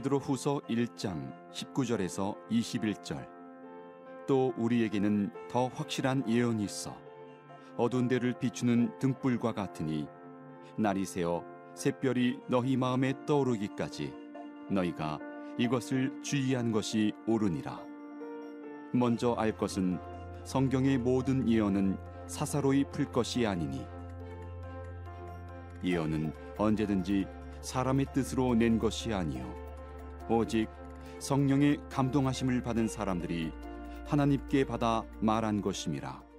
베드로 후서 1장 19절에서 21절. 또 우리에게는 더 확실한 예언이 있어 어두운 데를 비추는 등불과 같으니 날이 새어 샛별이 너희 마음에 떠오르기까지 너희가 이것을 주의한 것이 옳으니라. 먼저 알 것은 성경의 모든 예언은 사사로이 풀 것이 아니니 예언은 언제든지 사람의 뜻으로 낸 것이 아니요 오직 성령의 감동하심을 받은 사람들이 하나님께 받아 말한 것임이라.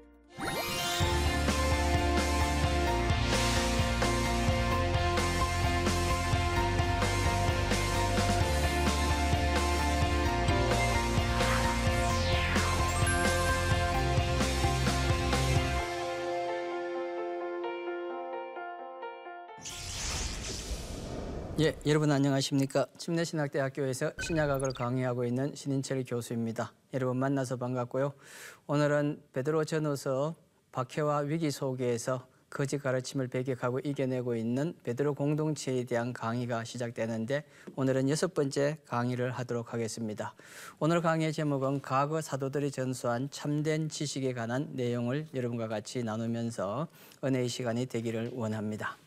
예, 여러분 안녕하십니까? 침례신학대학교에서 신약학을 강의하고 있는 신인철 교수입니다. 여러분 만나서 반갑고요. 오늘은 베드로 전후서 박해와 위기 속에서 거짓 가르침을 배격하고 이겨내고 있는 베드로 공동체에 대한 강의가 시작되는데 오늘은 여섯 번째 강의를 하도록 하겠습니다. 오늘 강의의 제목은 과거 사도들이 전수한 참된 지식에 관한 내용을 여러분과 같이 나누면서 은혜의 시간이 되기를 원합니다.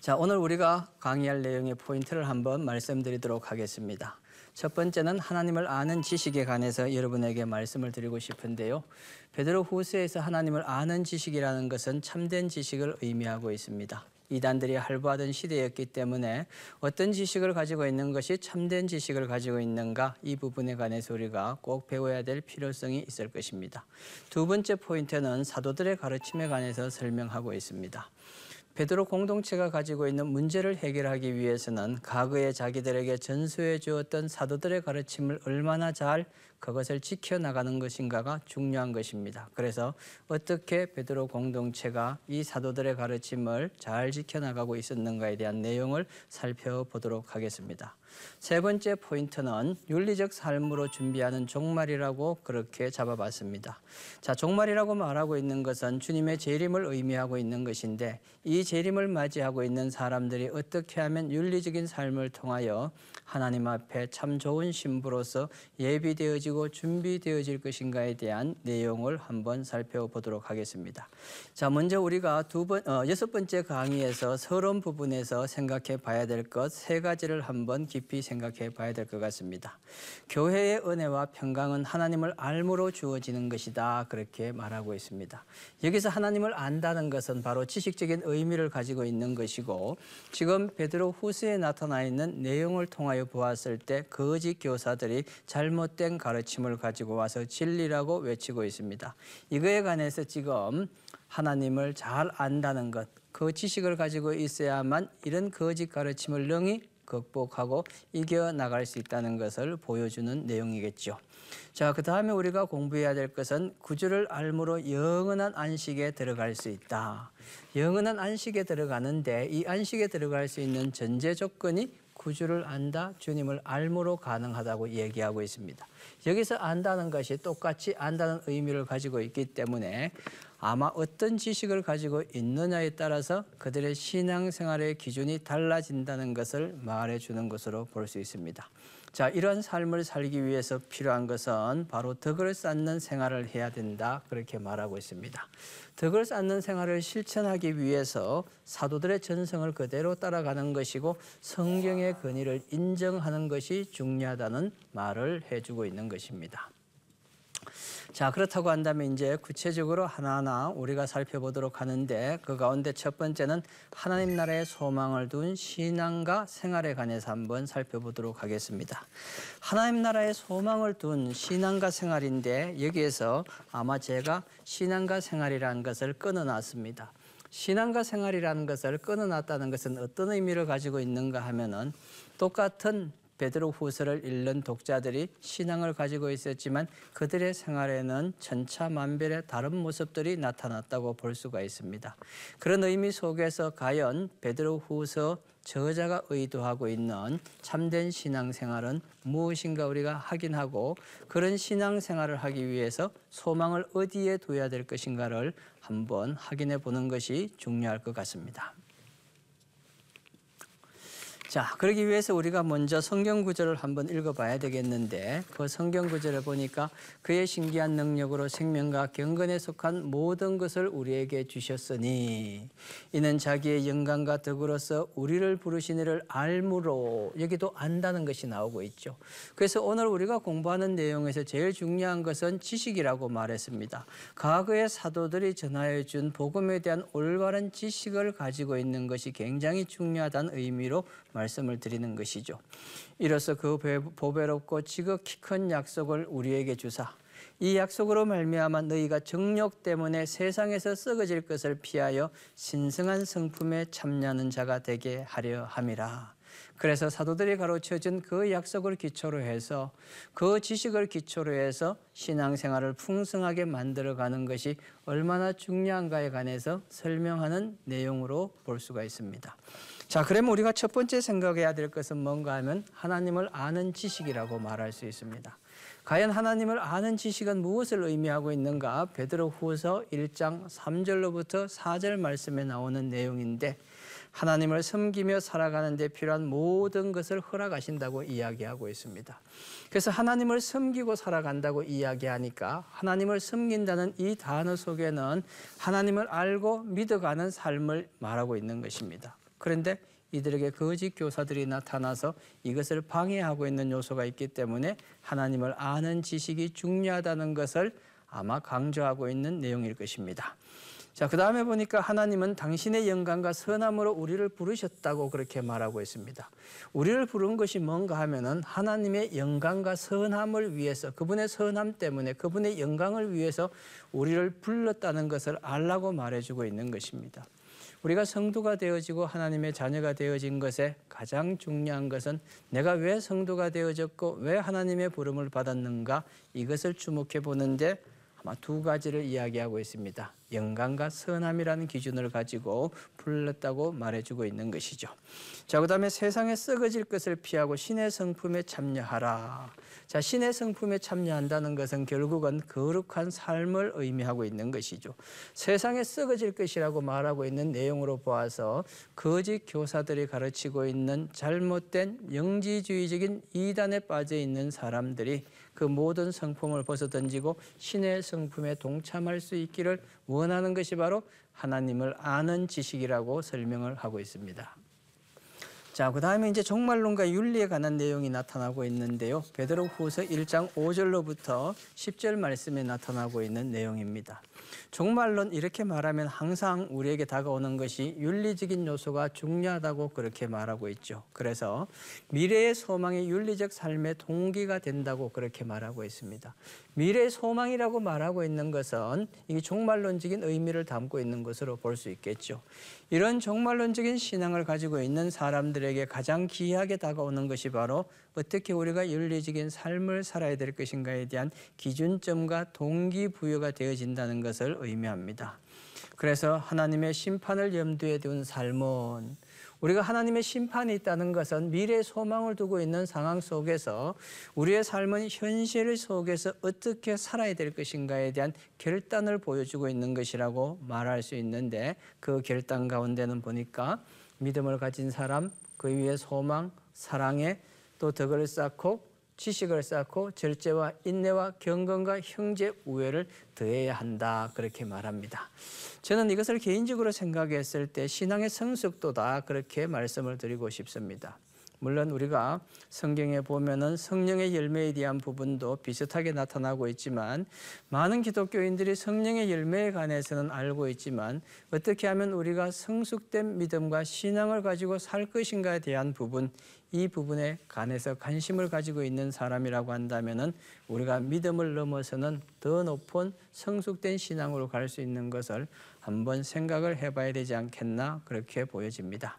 자, 오늘 우리가 강의할 내용의 포인트를 한번 말씀드리도록 하겠습니다. 첫 번째는 하나님을 아는 지식에 관해서 여러분에게 말씀을 드리고 싶은데요. 베드로 후서에서 하나님을 아는 지식이라는 것은 참된 지식을 의미하고 있습니다. 이단들이 할부하던 시대였기 때문에 어떤 지식을 가지고 있는 것이 참된 지식을 가지고 있는가 이 부분에 관해서 우리가 꼭 배워야 될 필요성이 있을 것입니다. 두 번째 포인트는 사도들의 가르침에 관해서 설명하고 있습니다. 베드로 공동체가 가지고 있는 문제를 해결하기 위해서는 과거에 자기들에게 전수해 주었던 사도들의 가르침을 얼마나 잘 그것을 지켜나가는 것인가가 중요한 것입니다. 그래서 어떻게 베드로 공동체가 이 사도들의 가르침을 잘 지켜나가고 있었는가에 대한 내용을 살펴보도록 하겠습니다. 세 번째 포인트는 윤리적 삶으로 준비하는 종말이라고 그렇게 잡아봤습니다. 자, 종말이라고 말하고 있는 것은 주님의 재림을 의미하고 있는 것인데 이 재림을 맞이하고 있는 사람들이 어떻게 하면 윤리적인 삶을 통하여 하나님 앞에 참 좋은 신부로서 예비되어지 고 준비되어질 것인가에 대한 내용을 한번 살펴보도록 하겠습니다. 자, 먼저 우리가 두 번, 어, 여섯 번째 강의에서 서론 부분에서 생각해 봐야 될 것 세 가지를 한번 깊이 생각해 봐야 될 것 같습니다. 교회의 은혜와 평강은 하나님을 알므로 주어지는 것이다. 그렇게 말하고 있습니다. 여기서 하나님을 안다는 것은 바로 지식적인 의미를 가지고 있는 것이고 지금 베드로 후서에 나타나 있는 내용을 통하여 보았을 때 거짓 교사들이 잘못된 가르침 을 가지고 와서 진리라고 외치고 있습니다. 이거에 관해서 지금 하나님을 잘 안다는 것, 그 지식을 가지고 있어야만 이런 거짓 가르침을 능히 극복하고 이겨나갈 수 있다는 것을 보여주는 내용이겠죠. 자, 그 다음에 우리가 공부해야 될 것은 구주를 알므로 영원한 안식에 들어갈 수 있다. 영원한 안식에 들어가는데 이 안식에 들어갈 수 있는 전제 조건이 구주를 안다, 주님을 알므로 가능하다고 얘기하고 있습니다. 여기서 안다는 것이 똑같이 안다는 의미를 가지고 있기 때문에 아마 어떤 지식을 가지고 있느냐에 따라서 그들의 신앙생활의 기준이 달라진다는 것을 말해 주는 것으로 볼 수 있습니다. 자, 이런 삶을 살기 위해서 필요한 것은 바로 덕을 쌓는 생활을 해야 된다. 그렇게 말하고 있습니다. 덕을 쌓는 생활을 실천하기 위해서 사도들의 전성을 그대로 따라가는 것이고 성경의 권위를 인정하는 것이 중요하다는 말을 해주고 있는 것입니다. 자, 그렇다고 한다면 이제 구체적으로 하나하나 우리가 살펴보도록 하는데 그 가운데 첫 번째는 하나님 나라의 소망을 둔 신앙과 생활에 관해서 한번 살펴보도록 하겠습니다. 하나님 나라의 소망을 둔 신앙과 생활인데 여기에서 아마 제가 신앙과 생활이라는 것을 끊어놨습니다. 신앙과 생활이라는 것을 끊어놨다는 것은 어떤 의미를 가지고 있는가 하면은 똑같은 베드로 후서를 읽는 독자들이 신앙을 가지고 있었지만 그들의 생활에는 천차만별의 다른 모습들이 나타났다고 볼 수가 있습니다. 그런 의미 속에서 과연 베드로 후서 저자가 의도하고 있는 참된 신앙생활은 무엇인가 우리가 확인하고 그런 신앙생활을 하기 위해서 소망을 어디에 둬야 될 것인가를 한번 확인해 보는 것이 중요할 것 같습니다. 자, 그러기 위해서 우리가 먼저 성경 구절을 한번 읽어봐야 되겠는데 그 성경 구절을 보니까 그의 신기한 능력으로 생명과 경건에 속한 모든 것을 우리에게 주셨으니 이는 자기의 영광과 덕으로서 우리를 부르시니를 알므로 여기도 안다는 것이 나오고 있죠. 그래서 오늘 우리가 공부하는 내용에서 제일 중요한 것은 지식이라고 말했습니다. 과거의 사도들이 전하여 준 복음에 대한 올바른 지식을 가지고 있는 것이 굉장히 중요하다는 의미로 말 씀을 드리는 것이죠. 이로써 그 배- 보배롭고 지극히 큰 약속을 우리에게 주사 이 약속으로 말미암아 너희가 정욕 때문에 세상에서 썩어질 것을 피하여 신성한 성품에 참여하는 자가 되게 하려 함이라. 그래서 사도들이 가르쳐준 그 약속을 기초로 해서 그 지식을 기초로 해서 신앙생활을 풍성하게 만들어가는 것이 얼마나 중요한가에 관해서 설명하는 내용으로 볼 수가 있습니다. 자, 그러면 우리가 첫 번째 생각해야 될 것은 뭔가 하면 하나님을 아는 지식이라고 말할 수 있습니다. 과연 하나님을 아는 지식은 무엇을 의미하고 있는가? 베드로 후서 1장 3절로부터 4절 말씀에 나오는 내용인데 하나님을 섬기며 살아가는 데 필요한 모든 것을 허락하신다고 이야기하고 있습니다. 그래서 하나님을 섬기고 살아간다고 이야기하니까 하나님을 섬긴다는 이 단어 속에는 하나님을 알고 믿어가는 삶을 말하고 있는 것입니다. 그런데 이들에게 거짓 교사들이 나타나서 이것을 방해하고 있는 요소가 있기 때문에 하나님을 아는 지식이 중요하다는 것을 아마 강조하고 있는 내용일 것입니다. 자, 그 다음에 보니까 하나님은 당신의 영광과 선함으로 우리를 부르셨다고 그렇게 말하고 있습니다. 우리를 부른 것이 뭔가 하면은 하나님의 영광과 선함을 위해서 그분의 선함 때문에 그분의 영광을 위해서 우리를 불렀다는 것을 알라고 말해주고 있는 것입니다. 우리가 성도가 되어지고 하나님의 자녀가 되어진 것에 가장 중요한 것은 내가 왜 성도가 되어졌고 왜 하나님의 부름을 받았는가 이것을 주목해 보는데 아마 두 가지를 이야기하고 있습니다. 영광과 선함이라는 기준을 가지고 불렀다고 말해주고 있는 것이죠. 자, 그 다음에 세상에 썩어질 것을 피하고 신의 성품에 참여하라. 자, 신의 성품에 참여한다는 것은 결국은 거룩한 삶을 의미하고 있는 것이죠. 세상에 썩어질 것이라고 말하고 있는 내용으로 보아서 거짓 교사들이 가르치고 있는 잘못된 영지주의적인 이단에 빠져 있는 사람들이 그 모든 성품을 벗어던지고 신의 성품에 동참할 수 있기를 원하는 것이 바로 하나님을 아는 지식이라고 설명을 하고 있습니다. 자, 그 다음에 이제 종말론과 윤리에 관한 내용이 나타나고 있는데요. 베드로 후서 1장 5절로부터 10절 말씀에 나타나고 있는 내용입니다. 종말론 이렇게 말하면 항상 우리에게 다가오는 것이 윤리적인 요소가 중요하다고 그렇게 말하고 있죠. 그래서 미래의 소망이 윤리적 삶의 동기가 된다고 그렇게 말하고 있습니다. 미래의 소망이라고 말하고 있는 것은 이게 종말론적인 의미를 담고 있는 것으로 볼 수 있겠죠. 이런 종말론적인 신앙을 가지고 있는 사람들에게 가장 귀하게 다가오는 것이 바로 어떻게 우리가 윤리적인 삶을 살아야 될 것인가에 대한 기준점과 동기부여가 되어진다는 것을 의미합니다. 그래서 하나님의 심판을 염두에 둔 삶은 우리가 하나님의 심판이 있다는 것은 미래 소망을 두고 있는 상황 속에서 우리의 삶은 현실 속에서 어떻게 살아야 될 것인가에 대한 결단을 보여주고 있는 것이라고 말할 수 있는데 그 결단 가운데는 보니까 믿음을 가진 사람, 그 위에 소망, 사랑에 또 덕을 쌓고 지식을 쌓고 절제와 인내와 경건과 형제 우애를 더해야 한다 그렇게 말합니다. 저는 이것을 개인적으로 생각했을 때 신앙의 성숙도다 그렇게 말씀을 드리고 싶습니다. 물론 우리가 성경에 보면은 성령의 열매에 대한 부분도 비슷하게 나타나고 있지만 많은 기독교인들이 성령의 열매에 관해서는 알고 있지만 어떻게 하면 우리가 성숙된 믿음과 신앙을 가지고 살 것인가에 대한 부분 이 부분에 관해서 관심을 가지고 있는 사람이라고 한다면은 우리가 믿음을 넘어서는 더 높은 성숙된 신앙으로 갈 수 있는 것을 한번 생각을 해봐야 되지 않겠나 그렇게 보여집니다.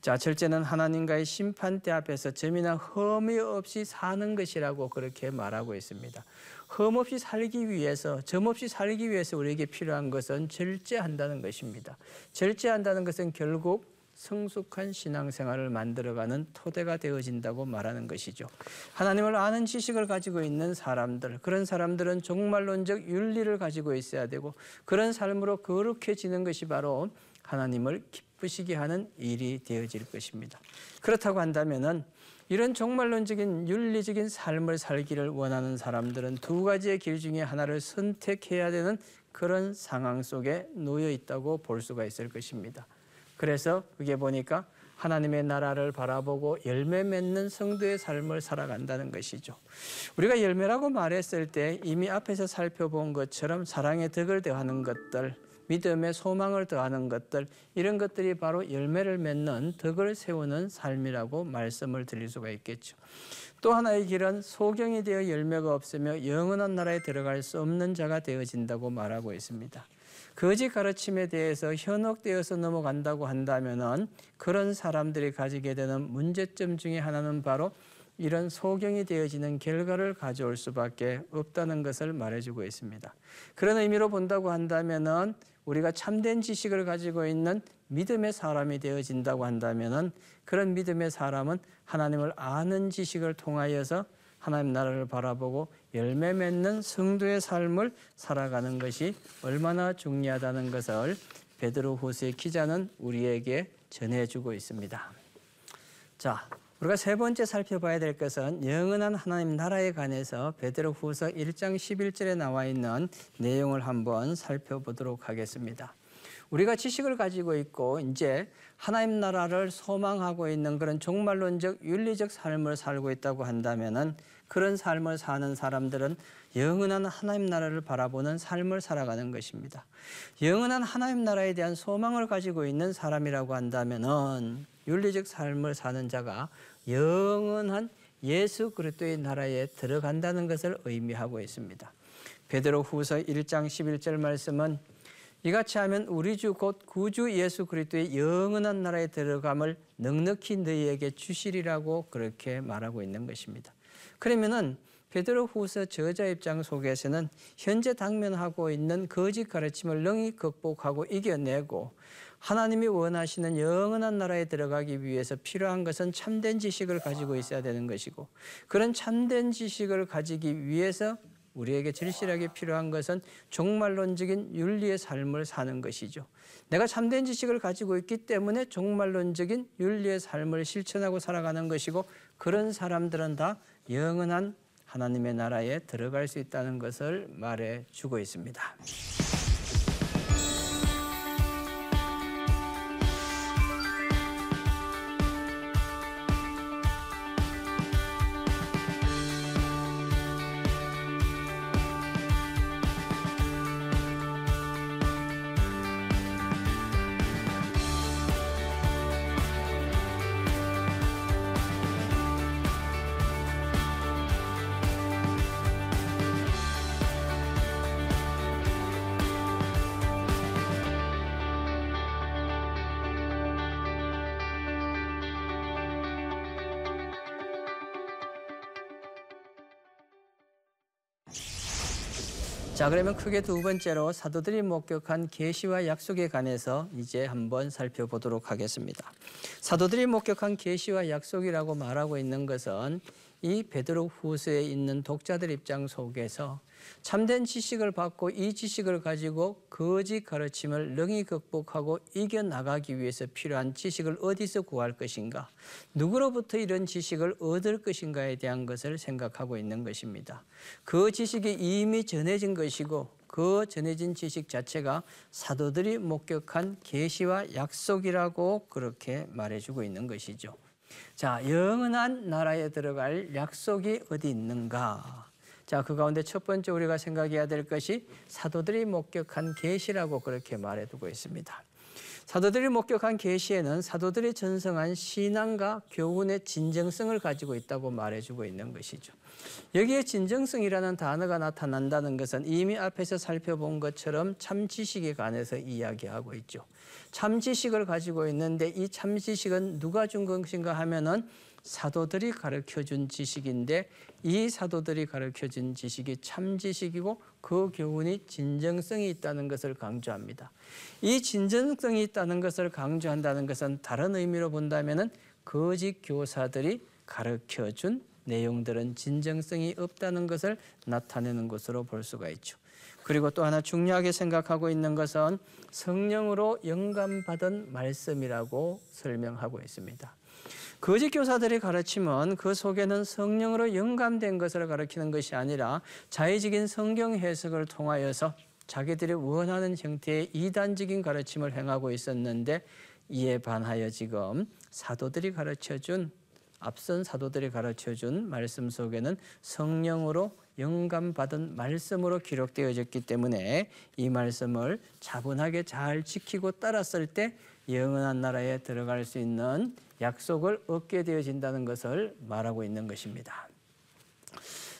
자, 첫째는 하나님과의 심판대 앞에서 점이나 흠이 없이 사는 것이라고 그렇게 말하고 있습니다. 흠 없이 살기 위해서, 점 없이 살기 위해서 우리에게 필요한 것은 절제한다는 것입니다. 절제한다는 것은 결국 성숙한 신앙생활을 만들어가는 토대가 되어진다고 말하는 것이죠. 하나님을 아는 지식을 가지고 있는 사람들, 그런 사람들은 종말론적 윤리를 가지고 있어야 되고 그런 삶으로 거룩해지는 것이 바로 하나님을 기쁘시게 하는 일이 되어질 것입니다. 그렇다고 한다면은 이런 종말론적인 윤리적인 삶을 살기를 원하는 사람들은 두 가지의 길 중에 하나를 선택해야 되는 그런 상황 속에 놓여 있다고 볼 수가 있을 것입니다. 그래서 그게 보니까 하나님의 나라를 바라보고 열매 맺는 성도의 삶을 살아간다는 것이죠. 우리가 열매라고 말했을 때 이미 앞에서 살펴본 것처럼 사랑의 덕을 더하는 것들, 믿음의 소망을 더하는 것들, 이런 것들이 바로 열매를 맺는 덕을 세우는 삶이라고 말씀을 드릴 수가 있겠죠. 또 하나의 길은 소경이 되어 열매가 없으며 영원한 나라에 들어갈 수 없는 자가 되어진다고 말하고 있습니다. 거짓 가르침에 대해서 현혹되어서 넘어간다고 한다면은 그런 사람들이 가지게 되는 문제점 중에 하나는 바로 이런 소경이 되어지는 결과를 가져올 수밖에 없다는 것을 말해주고 있습니다. 그런 의미로 본다고 한다면은 우리가 참된 지식을 가지고 있는 믿음의 사람이 되어진다고 한다면은 그런 믿음의 사람은 하나님을 아는 지식을 통하여서 하나님 나라를 바라보고 열매 맺는 성도의 삶을 살아가는 것이 얼마나 중요하다는 것을 베드로 후서의 기자는 우리에게 전해주고 있습니다. 자, 우리가 세 번째 살펴봐야 될 것은 영원한 하나님 나라에 관해서 베드로 후서 1장 11절에 나와 있는 내용을 한번 살펴보도록 하겠습니다. 우리가 지식을 가지고 있고 이제 하나님 나라를 소망하고 있는 그런 종말론적 윤리적 삶을 살고 있다고 한다면은 그런 삶을 사는 사람들은 영원한 하나님 나라를 바라보는 삶을 살아가는 것입니다. 영원한 하나님 나라에 대한 소망을 가지고 있는 사람이라고 한다면은 윤리적 삶을 사는 자가 영원한 예수 그리스도의 나라에 들어간다는 것을 의미하고 있습니다. 베드로 후서 1장 11절 말씀은 이같이 하면 우리 주 곧 구주 예수 그리스도의 영원한 나라에 들어감을 넉넉히 너희에게 주시리라고 그렇게 말하고 있는 것입니다. 그러면은 베드로 후서 저자 입장 속에서는 현재 당면하고 있는 거짓 가르침을 능히 극복하고 이겨내고 하나님이 원하시는 영원한 나라에 들어가기 위해서 필요한 것은 참된 지식을 가지고 있어야 되는 것이고 그런 참된 지식을 가지기 위해서 우리에게 절실하게 필요한 것은 종말론적인 윤리의 삶을 사는 것이죠. 내가 참된 지식을 가지고 있기 때문에 종말론적인 윤리의 삶을 실천하고 살아가는 것이고 그런 사람들은 다 영원한 하나님의 나라에 들어갈 수 있다는 것을 말해 주고 있습니다. 자, 그러면 크게 두 번째로 사도들이 목격한 계시와 약속에 관해서 이제 한번 살펴보도록 하겠습니다. 사도들이 목격한 계시와 약속이라고 말하고 있는 것은 이 베드로 후서에 있는 독자들 입장 속에서 참된 지식을 받고 이 지식을 가지고 거짓 가르침을 능히 극복하고 이겨 나가기 위해서 필요한 지식을 어디서 구할 것인가, 누구로부터 이런 지식을 얻을 것인가에 대한 것을 생각하고 있는 것입니다. 그 지식이 이미 전해진 것이고 그 전해진 지식 자체가 사도들이 목격한 계시와 약속이라고 그렇게 말해주고 있는 것이죠. 자, 영원한 나라에 들어갈 약속이 어디 있는가? 자, 그 가운데 첫 번째 우리가 생각해야 될 것이 사도들이 목격한 계시라고 그렇게 말해 두고 있습니다. 사도들이 목격한 계시에는 사도들이 전성한 신앙과 교훈의 진정성을 가지고 있다고 말해주고 있는 것이죠. 여기에 진정성이라는 단어가 나타난다는 것은 이미 앞에서 살펴본 것처럼 참 지식에 관해서 이야기하고 있죠. 참 지식을 가지고 있는데 이 참 지식은 누가 준 것인가 하면은 사도들이 가르쳐 준 지식인데 이 사도들이 가르쳐 준 지식이 참 지식이고 그 교훈이 진정성이 있다는 것을 강조합니다. 이 진정성이 있다는 것을 강조한다는 것은 다른 의미로 본다면은 거짓 교사들이 가르쳐 준 내용들은 진정성이 없다는 것을 나타내는 것으로 볼 수가 있죠. 그리고 또 하나 중요하게 생각하고 있는 것은 성령으로 영감받은 말씀이라고 설명하고 있습니다. 거짓 교사들의 가르침은 그 속에는 성령으로 영감된 것을 가르치는 것이 아니라 자의적인 성경 해석을 통하여서 자기들이 원하는 형태의 이단적인 가르침을 행하고 있었는데 이에 반하여 지금 사도들이 가르쳐준 앞선 사도들이 가르쳐준 말씀 속에는 성령으로 영감받은 말씀으로 기록되어졌기 때문에 이 말씀을 차분하게 잘 지키고 따랐을 때 영원한 나라에 들어갈 수 있는 약속을 얻게 되어진다는 것을 말하고 있는 것입니다.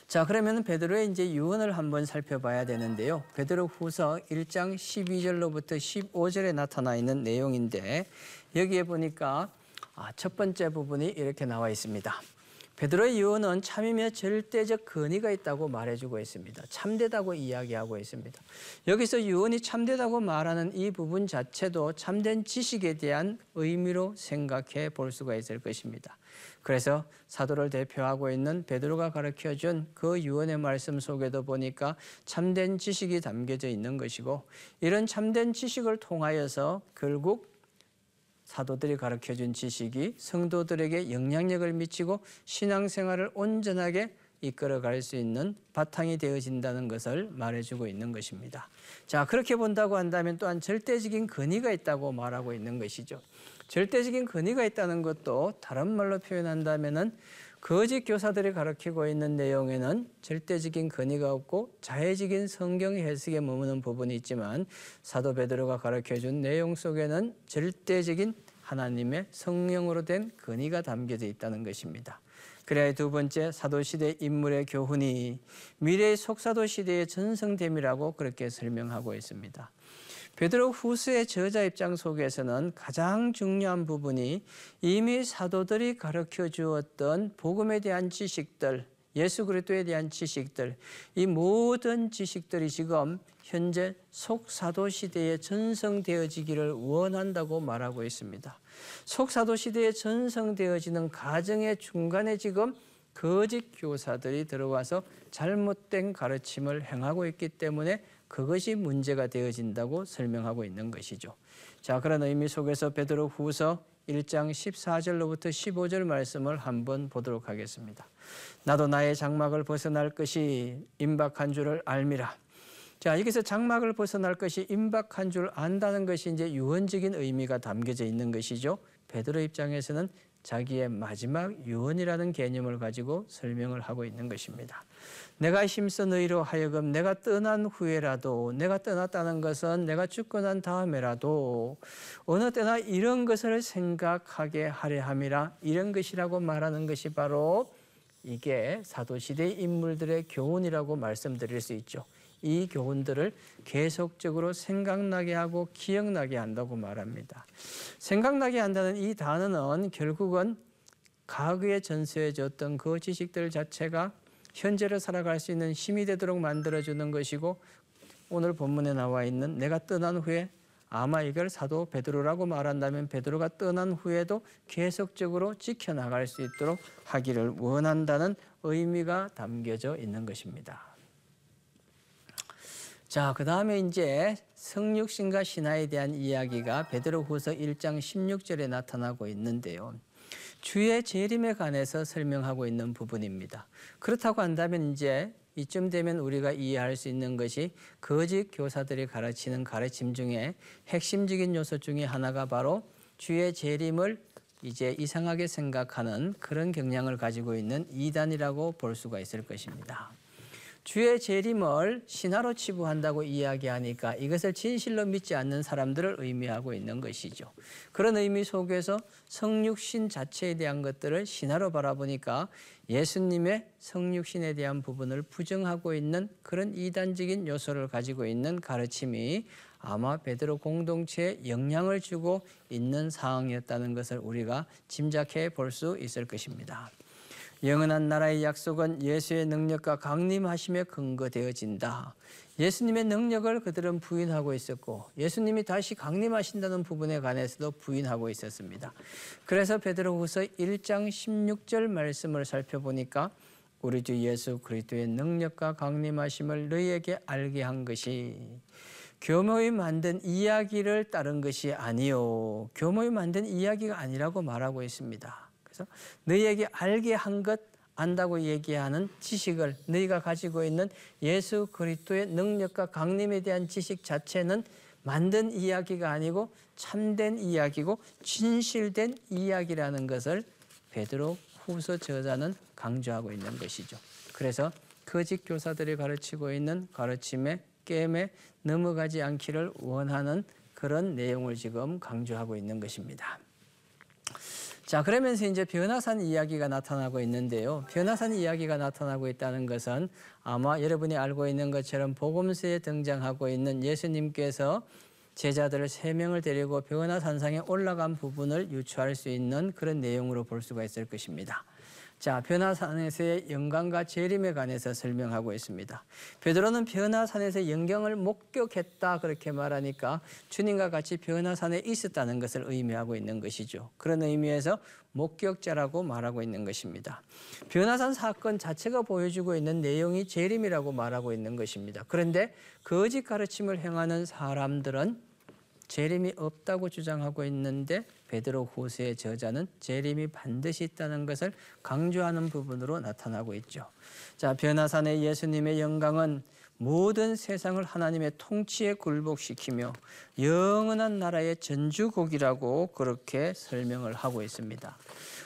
자, 그러면 베드로의 이제 유언을 한번 살펴봐야 되는데요. 베드로 후서 1장 12절로부터 15절에 나타나 있는 내용인데 여기에 보니까 아, 첫 번째 부분이 이렇게 나와 있습니다. 베드로의 유언은 참이며 절대적 근위가 있다고 말해주고 있습니다. 참되다고 이야기하고 있습니다. 여기서 유언이 참되다고 말하는 이 부분 자체도 참된 지식에 대한 의미로 생각해 볼 수가 있을 것입니다. 그래서 사도를 대표하고 있는 베드로가 가르쳐 준 그 유언의 말씀 속에도 보니까 참된 지식이 담겨져 있는 것이고 이런 참된 지식을 통하여서 결국 사도들이 가르쳐 준 지식이 성도들에게 영향력을 미치고 신앙생활을 온전하게 이끌어 갈 수 있는 바탕이 되어진다는 것을 말해주고 있는 것입니다. 자, 그렇게 본다고 한다면 또한 절대적인 근위가 있다고 말하고 있는 것이죠. 절대적인 근위가 있다는 것도 다른 말로 표현한다면은 거짓 교사들이 가르치고 있는 내용에는 절대적인 근위가 없고 자의적인 성경 해석에 머무는 부분이 있지만 사도 베드로가 가르쳐 준 내용 속에는 절대적인 하나님의 성령으로 된 근위가 담겨져 있다는 것입니다. 그래야 두 번째 사도 시대 인물의 교훈이 미래의 속사도 시대의 전성됨이라고 그렇게 설명하고 있습니다. 베드로 후서의 저자 입장 속에서는 가장 중요한 부분이 이미 사도들이 가르쳐 주었던 복음에 대한 지식들, 예수 그리스도에 대한 지식들, 이 모든 지식들이 지금 현재 속사도 시대에 전성되어지기를 원한다고 말하고 있습니다. 속사도 시대에 전성되어지는 과정의 중간에 지금 거짓 교사들이 들어와서 잘못된 가르침을 행하고 있기 때문에 그것이 문제가 되어진다고 설명하고 있는 것이죠. 자, 그런 의미 속에서 베드로 후서 1장 14절로부터 15절 말씀을 한번 보도록 하겠습니다. 나도 나의 장막을 벗어날 것이 임박한 줄을 알미라. 자, 여기서 장막을 벗어날 것이 임박한 줄 안다는 것이 이제 유언적인 의미가 담겨져 있는 것이죠. 베드로 입장에서는 자기의 마지막 유언이라는 개념을 가지고 설명을 하고 있는 것입니다. 내가 힘써 너희로 하여금 내가 떠난 후에라도 내가 떠났다는 것은 내가 죽고 난 다음에라도 어느 때나 이런 것을 생각하게 하려 함이라 이런 것이라고 말하는 것이 바로 이게 사도시대 인물들의 교훈이라고 말씀드릴 수 있죠. 이 교훈들을 계속적으로 생각나게 하고 기억나게 한다고 말합니다. 생각나게 한다는 이 단어는 결국은 과거에 전수해줬던 그 지식들 자체가 현재를 살아갈 수 있는 힘이 되도록 만들어주는 것이고 오늘 본문에 나와 있는 내가 떠난 후에 아마 이걸 사도 베드로라고 말한다면 베드로가 떠난 후에도 계속적으로 지켜나갈 수 있도록 하기를 원한다는 의미가 담겨져 있는 것입니다. 자, 그 다음에 이제 성육신과 신화에 대한 이야기가 베드로후서 1장 16절에 나타나고 있는데요. 주의 재림에 관해서 설명하고 있는 부분입니다. 그렇다고 한다면 이제 이쯤 되면 우리가 이해할 수 있는 것이 거짓 교사들이 가르치는 가르침 중에 핵심적인 요소 중에 하나가 바로 주의 재림을 이제 이상하게 생각하는 그런 경향을 가지고 있는 이단이라고 볼 수가 있을 것입니다. 주의 재림을 신화로 치부한다고 이야기하니까 이것을 진실로 믿지 않는 사람들을 의미하고 있는 것이죠. 그런 의미 속에서 성육신 자체에 대한 것들을 신화로 바라보니까 예수님의 성육신에 대한 부분을 부정하고 있는 그런 이단적인 요소를 가지고 있는 가르침이 아마 베드로 공동체에 영향을 주고 있는 상황이었다는 것을 우리가 짐작해 볼 수 있을 것입니다. 영원한 나라의 약속은 예수의 능력과 강림하심에 근거되어진다. 예수님의 능력을 그들은 부인하고 있었고 예수님이 다시 강림하신다는 부분에 관해서도 부인하고 있었습니다. 그래서 베드로후서 1장 16절 말씀을 살펴보니까 우리 주 예수 그리스도의 능력과 강림하심을 너희에게 알게 한 것이 교묘히 만든 이야기를 따른 것이 아니요 교묘히 만든 이야기가 아니라고 말하고 있습니다. 그래서 너희에게 알게 한 것 안다고 얘기하는 지식을 너희가 가지고 있는 예수 그리스도의 능력과 강림에 대한 지식 자체는 만든 이야기가 아니고 참된 이야기고 진실된 이야기라는 것을 베드로 후서 저자는 강조하고 있는 것이죠. 그래서 거짓 교사들이 가르치고 있는 가르침에 게임에 넘어가지 않기를 원하는 그런 내용을 지금 강조하고 있는 것입니다. 자, 그러면서 이제 변화산 이야기가 나타나고 있는데요. 변화산 이야기가 나타나고 있다는 것은 아마 여러분이 알고 있는 것처럼 복음서에 등장하고 있는 예수님께서 제자들을 세 명을 데리고 변화산상에 올라간 부분을 유추할 수 있는 그런 내용으로 볼 수가 있을 것입니다. 자, 변화산에서의 영광과 재림에 관해서 설명하고 있습니다. 베드로는 변화산에서 영광을 목격했다 그렇게 말하니까 주님과 같이 변화산에 있었다는 것을 의미하고 있는 것이죠. 그런 의미에서 목격자라고 말하고 있는 것입니다. 변화산 사건 자체가 보여주고 있는 내용이 재림이라고 말하고 있는 것입니다. 그런데 거짓 가르침을 행하는 사람들은 재림이 없다고 주장하고 있는데 베드로 후서의 저자는 재림이 반드시 있다는 것을 강조하는 부분으로 나타나고 있죠. 자, 변화산의 예수님의 영광은 모든 세상을 하나님의 통치에 굴복시키며 영원한 나라의 전주곡이라고 그렇게 설명을 하고 있습니다.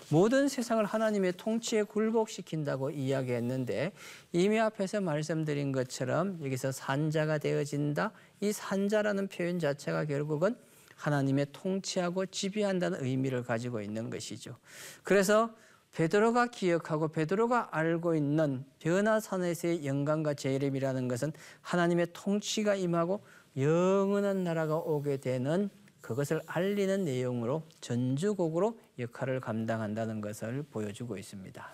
모든 세상을 하나님의 통치에 굴복시킨다고 이야기했는데 이미 앞에서 말씀드린 것처럼 여기서 산자가 되어진다. 이 산자라는 표현 자체가 결국은 하나님의 통치하고 지배한다는 의미를 가지고 있는 것이죠. 그래서 베드로가 기억하고 베드로가 알고 있는 변화산에서의 영광과 재림이라는 것은 하나님의 통치가 임하고 영원한 나라가 오게 되는 그것을 알리는 내용으로 전주곡으로 역할을 감당한다는 것을 보여주고 있습니다.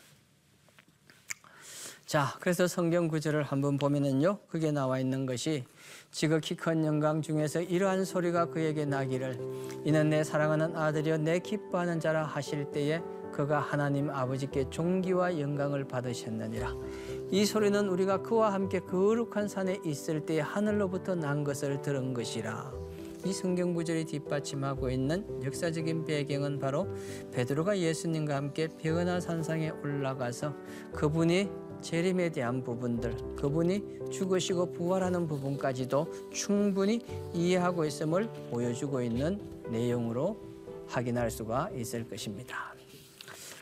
자, 그래서 성경 구절을 한번 보면은요, 그게 나와 있는 것이 지극히 큰 영광 중에서 이러한 소리가 그에게 나기를 이는 내 사랑하는 아들이여 내 기뻐하는 자라 하실 때에 그가 하나님 아버지께 존귀와 영광을 받으셨느니라. 이 소리는 우리가 그와 함께 거룩한 산에 있을 때 하늘로부터 난 것을 들은 것이라. 이 성경 구절이 뒷받침하고 있는 역사적인 배경은 바로 베드로가 예수님과 함께 변화 산상에 올라가서 그분이 재림에 대한 부분들, 그분이 죽으시고 부활하는 부분까지도 충분히 이해하고 있음을 보여주고 있는 내용으로 확인할 수가 있을 것입니다.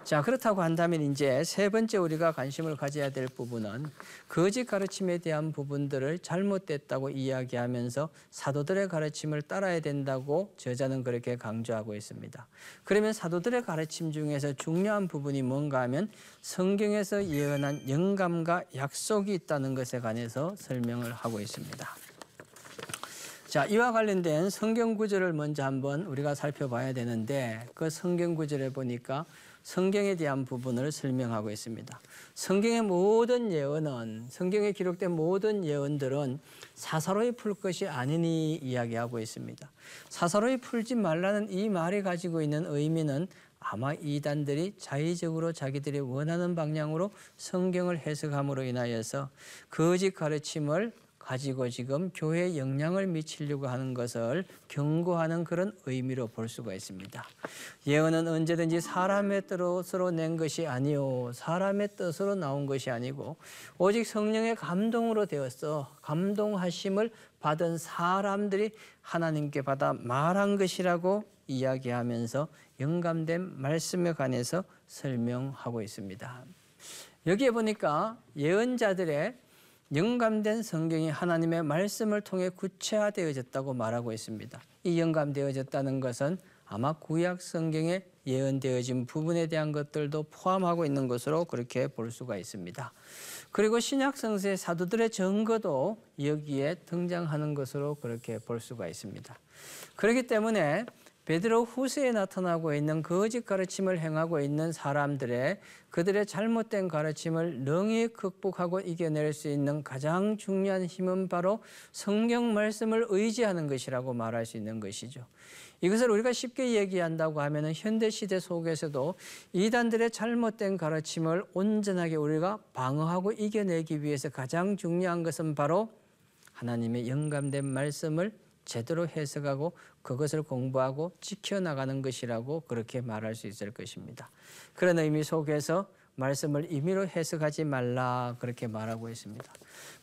자, 그렇다고 한다면 이제 세 번째 우리가 관심을 가져야 될 부분은 거짓 가르침에 대한 부분들을 잘못됐다고 이야기하면서 사도들의 가르침을 따라야 된다고 저자는 그렇게 강조하고 있습니다. 그러면 사도들의 가르침 중에서 중요한 부분이 뭔가 하면 성경에서 예언한 영감과 약속이 있다는 것에 관해서 설명을 하고 있습니다. 자, 이와 관련된 성경 구절을 먼저 한번 우리가 살펴봐야 되는데 그 성경 구절에 보니까 성경에 대한 부분을 설명하고 있습니다. 성경의 모든 예언은 성경에 기록된 모든 예언들은 사사로이 풀 것이 아니니 이야기하고 있습니다. 사사로이 풀지 말라는 이 말이 가지고 있는 의미는 아마 이단들이 자의적으로 자기들이 원하는 방향으로 성경을 해석함으로 인하여서 거짓 가르침을 가지고 지금 교회에 영향을 미치려고 하는 것을 경고하는 그런 의미로 볼 수가 있습니다. 예언은 언제든지 사람의 뜻으로 낸 것이 아니요 사람의 뜻으로 나온 것이 아니고 오직 성령의 감동으로 되었어 감동하심을 받은 사람들이 하나님께 받아 말한 것이라고 이야기하면서 영감된 말씀에 관해서 설명하고 있습니다. 여기에 보니까 예언자들의 영감된 성경이 하나님의 말씀을 통해 구체화되어졌다고 말하고 있습니다. 이 영감되어졌다는 것은 아마 구약 성경에 예언되어진 부분에 대한 것들도 포함하고 있는 것으로 그렇게 볼 수가 있습니다. 그리고 신약 성서의 사도들의 증거도 여기에 등장하는 것으로 그렇게 볼 수가 있습니다. 그렇기 때문에 베드로 후서에 나타나고 있는 거짓 가르침을 행하고 있는 사람들의 그들의 잘못된 가르침을 능히 극복하고 이겨낼 수 있는 가장 중요한 힘은 바로 성경 말씀을 의지하는 것이라고 말할 수 있는 것이죠. 이것을 우리가 쉽게 얘기한다고 하면 현대 시대 속에서도 이단들의 잘못된 가르침을 온전하게 우리가 방어하고 이겨내기 위해서 가장 중요한 것은 바로 하나님의 영감된 말씀을 제대로 해석하고 그것을 공부하고 지켜나가는 것이라고 그렇게 말할 수 있을 것입니다. 그런 의미 속에서 말씀을 임의로 해석하지 말라 그렇게 말하고 있습니다.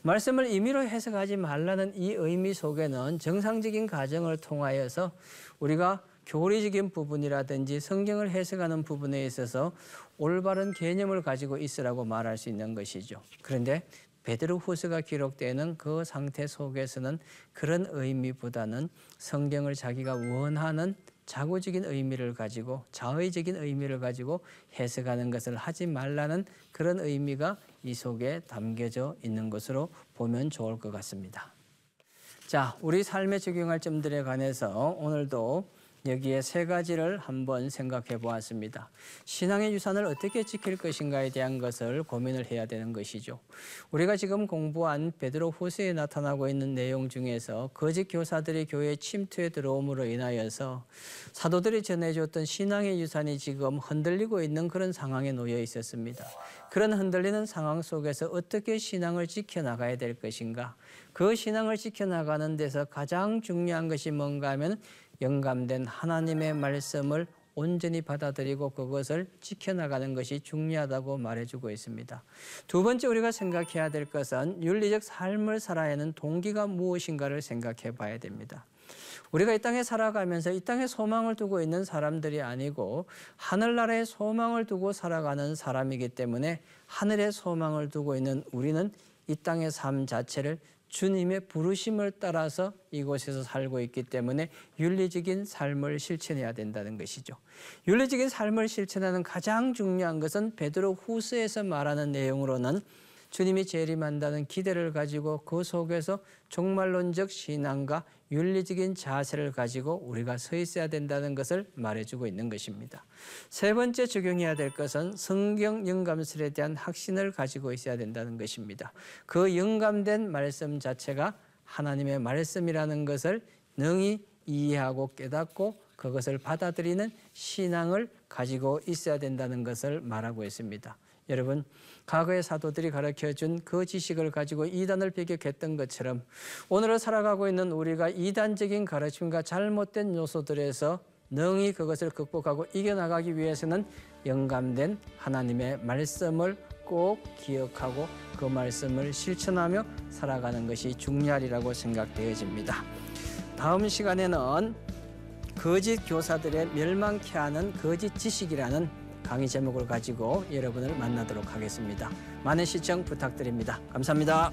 말씀을 임의로 해석하지 말라는 이 의미 속에는 정상적인 과정을 통하여서 우리가 교리적인 부분이라든지 성경을 해석하는 부분에 있어서 올바른 개념을 가지고 있으라고 말할 수 있는 것이죠. 그런데 베드로 후서가 기록되는 그 상태 속에서는 그런 의미보다는 성경을 자기가 원하는 자고적인 의미를 가지고 자의적인 의미를 가지고 해석하는 것을 하지 말라는 그런 의미가 이 속에 담겨져 있는 것으로 보면 좋을 것 같습니다. 자, 우리 삶에 적용할 점들에 관해서 오늘도 여기에 세 가지를 한번 생각해 보았습니다. 신앙의 유산을 어떻게 지킬 것인가에 대한 것을 고민을 해야 되는 것이죠. 우리가 지금 공부한 베드로 후서에 나타나고 있는 내용 중에서 거짓 교사들이 교회에 침투해 들어옴으로 인하여서 사도들이 전해줬던 신앙의 유산이 지금 흔들리고 있는 그런 상황에 놓여 있었습니다. 그런 흔들리는 상황 속에서 어떻게 신앙을 지켜나가야 될 것인가? 그 신앙을 지켜나가는 데서 가장 중요한 것이 뭔가 하면 영감된 하나님의 말씀을 온전히 받아들이고 그것을 지켜나가는 것이 중요하다고 말해주고 있습니다. 두 번째 우리가 생각해야 될 것은 윤리적 삶을 살아야 하는 동기가 무엇인가를 생각해 봐야 됩니다. 우리가 이 땅에 살아가면서 이 땅에 소망을 두고 있는 사람들이 아니고 하늘나라에 소망을 두고 살아가는 사람이기 때문에 하늘에 소망을 두고 있는 우리는 이 땅의 삶 자체를 주님의 부르심을 따라서 이곳에서 살고 있기 때문에 윤리적인 삶을 실천해야 된다는 것이죠. 윤리적인 삶을 실천하는 가장 중요한 것은 베드로 후서에서 말하는 내용으로는 주님이 재림한다는 기대를 가지고 그 속에서 종말론적 신앙과 윤리적인 자세를 가지고 우리가 서 있어야 된다는 것을 말해주고 있는 것입니다. 세 번째 적용해야 될 것은 성경 영감설에 대한 확신을 가지고 있어야 된다는 것입니다. 그 영감된 말씀 자체가 하나님의 말씀이라는 것을 능히 이해하고 깨닫고 그것을 받아들이는 신앙을 가지고 있어야 된다는 것을 말하고 있습니다. 여러분 과거의 사도들이 가르쳐 준 그 지식을 가지고 이단을 배격했던 것처럼 오늘을 살아가고 있는 우리가 이단적인 가르침과 잘못된 요소들에서 능히 그것을 극복하고 이겨나가기 위해서는 영감된 하나님의 말씀을 꼭 기억하고 그 말씀을 실천하며 살아가는 것이 중요하리라고 생각되어집니다. 다음 시간에는 거짓 교사들의 멸망케 하는 거짓 지식이라는 강의 제목을 가지고 여러분을 만나도록 하겠습니다. 많은 시청 부탁드립니다. 감사합니다.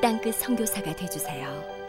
땅끝 선교사가 되주세요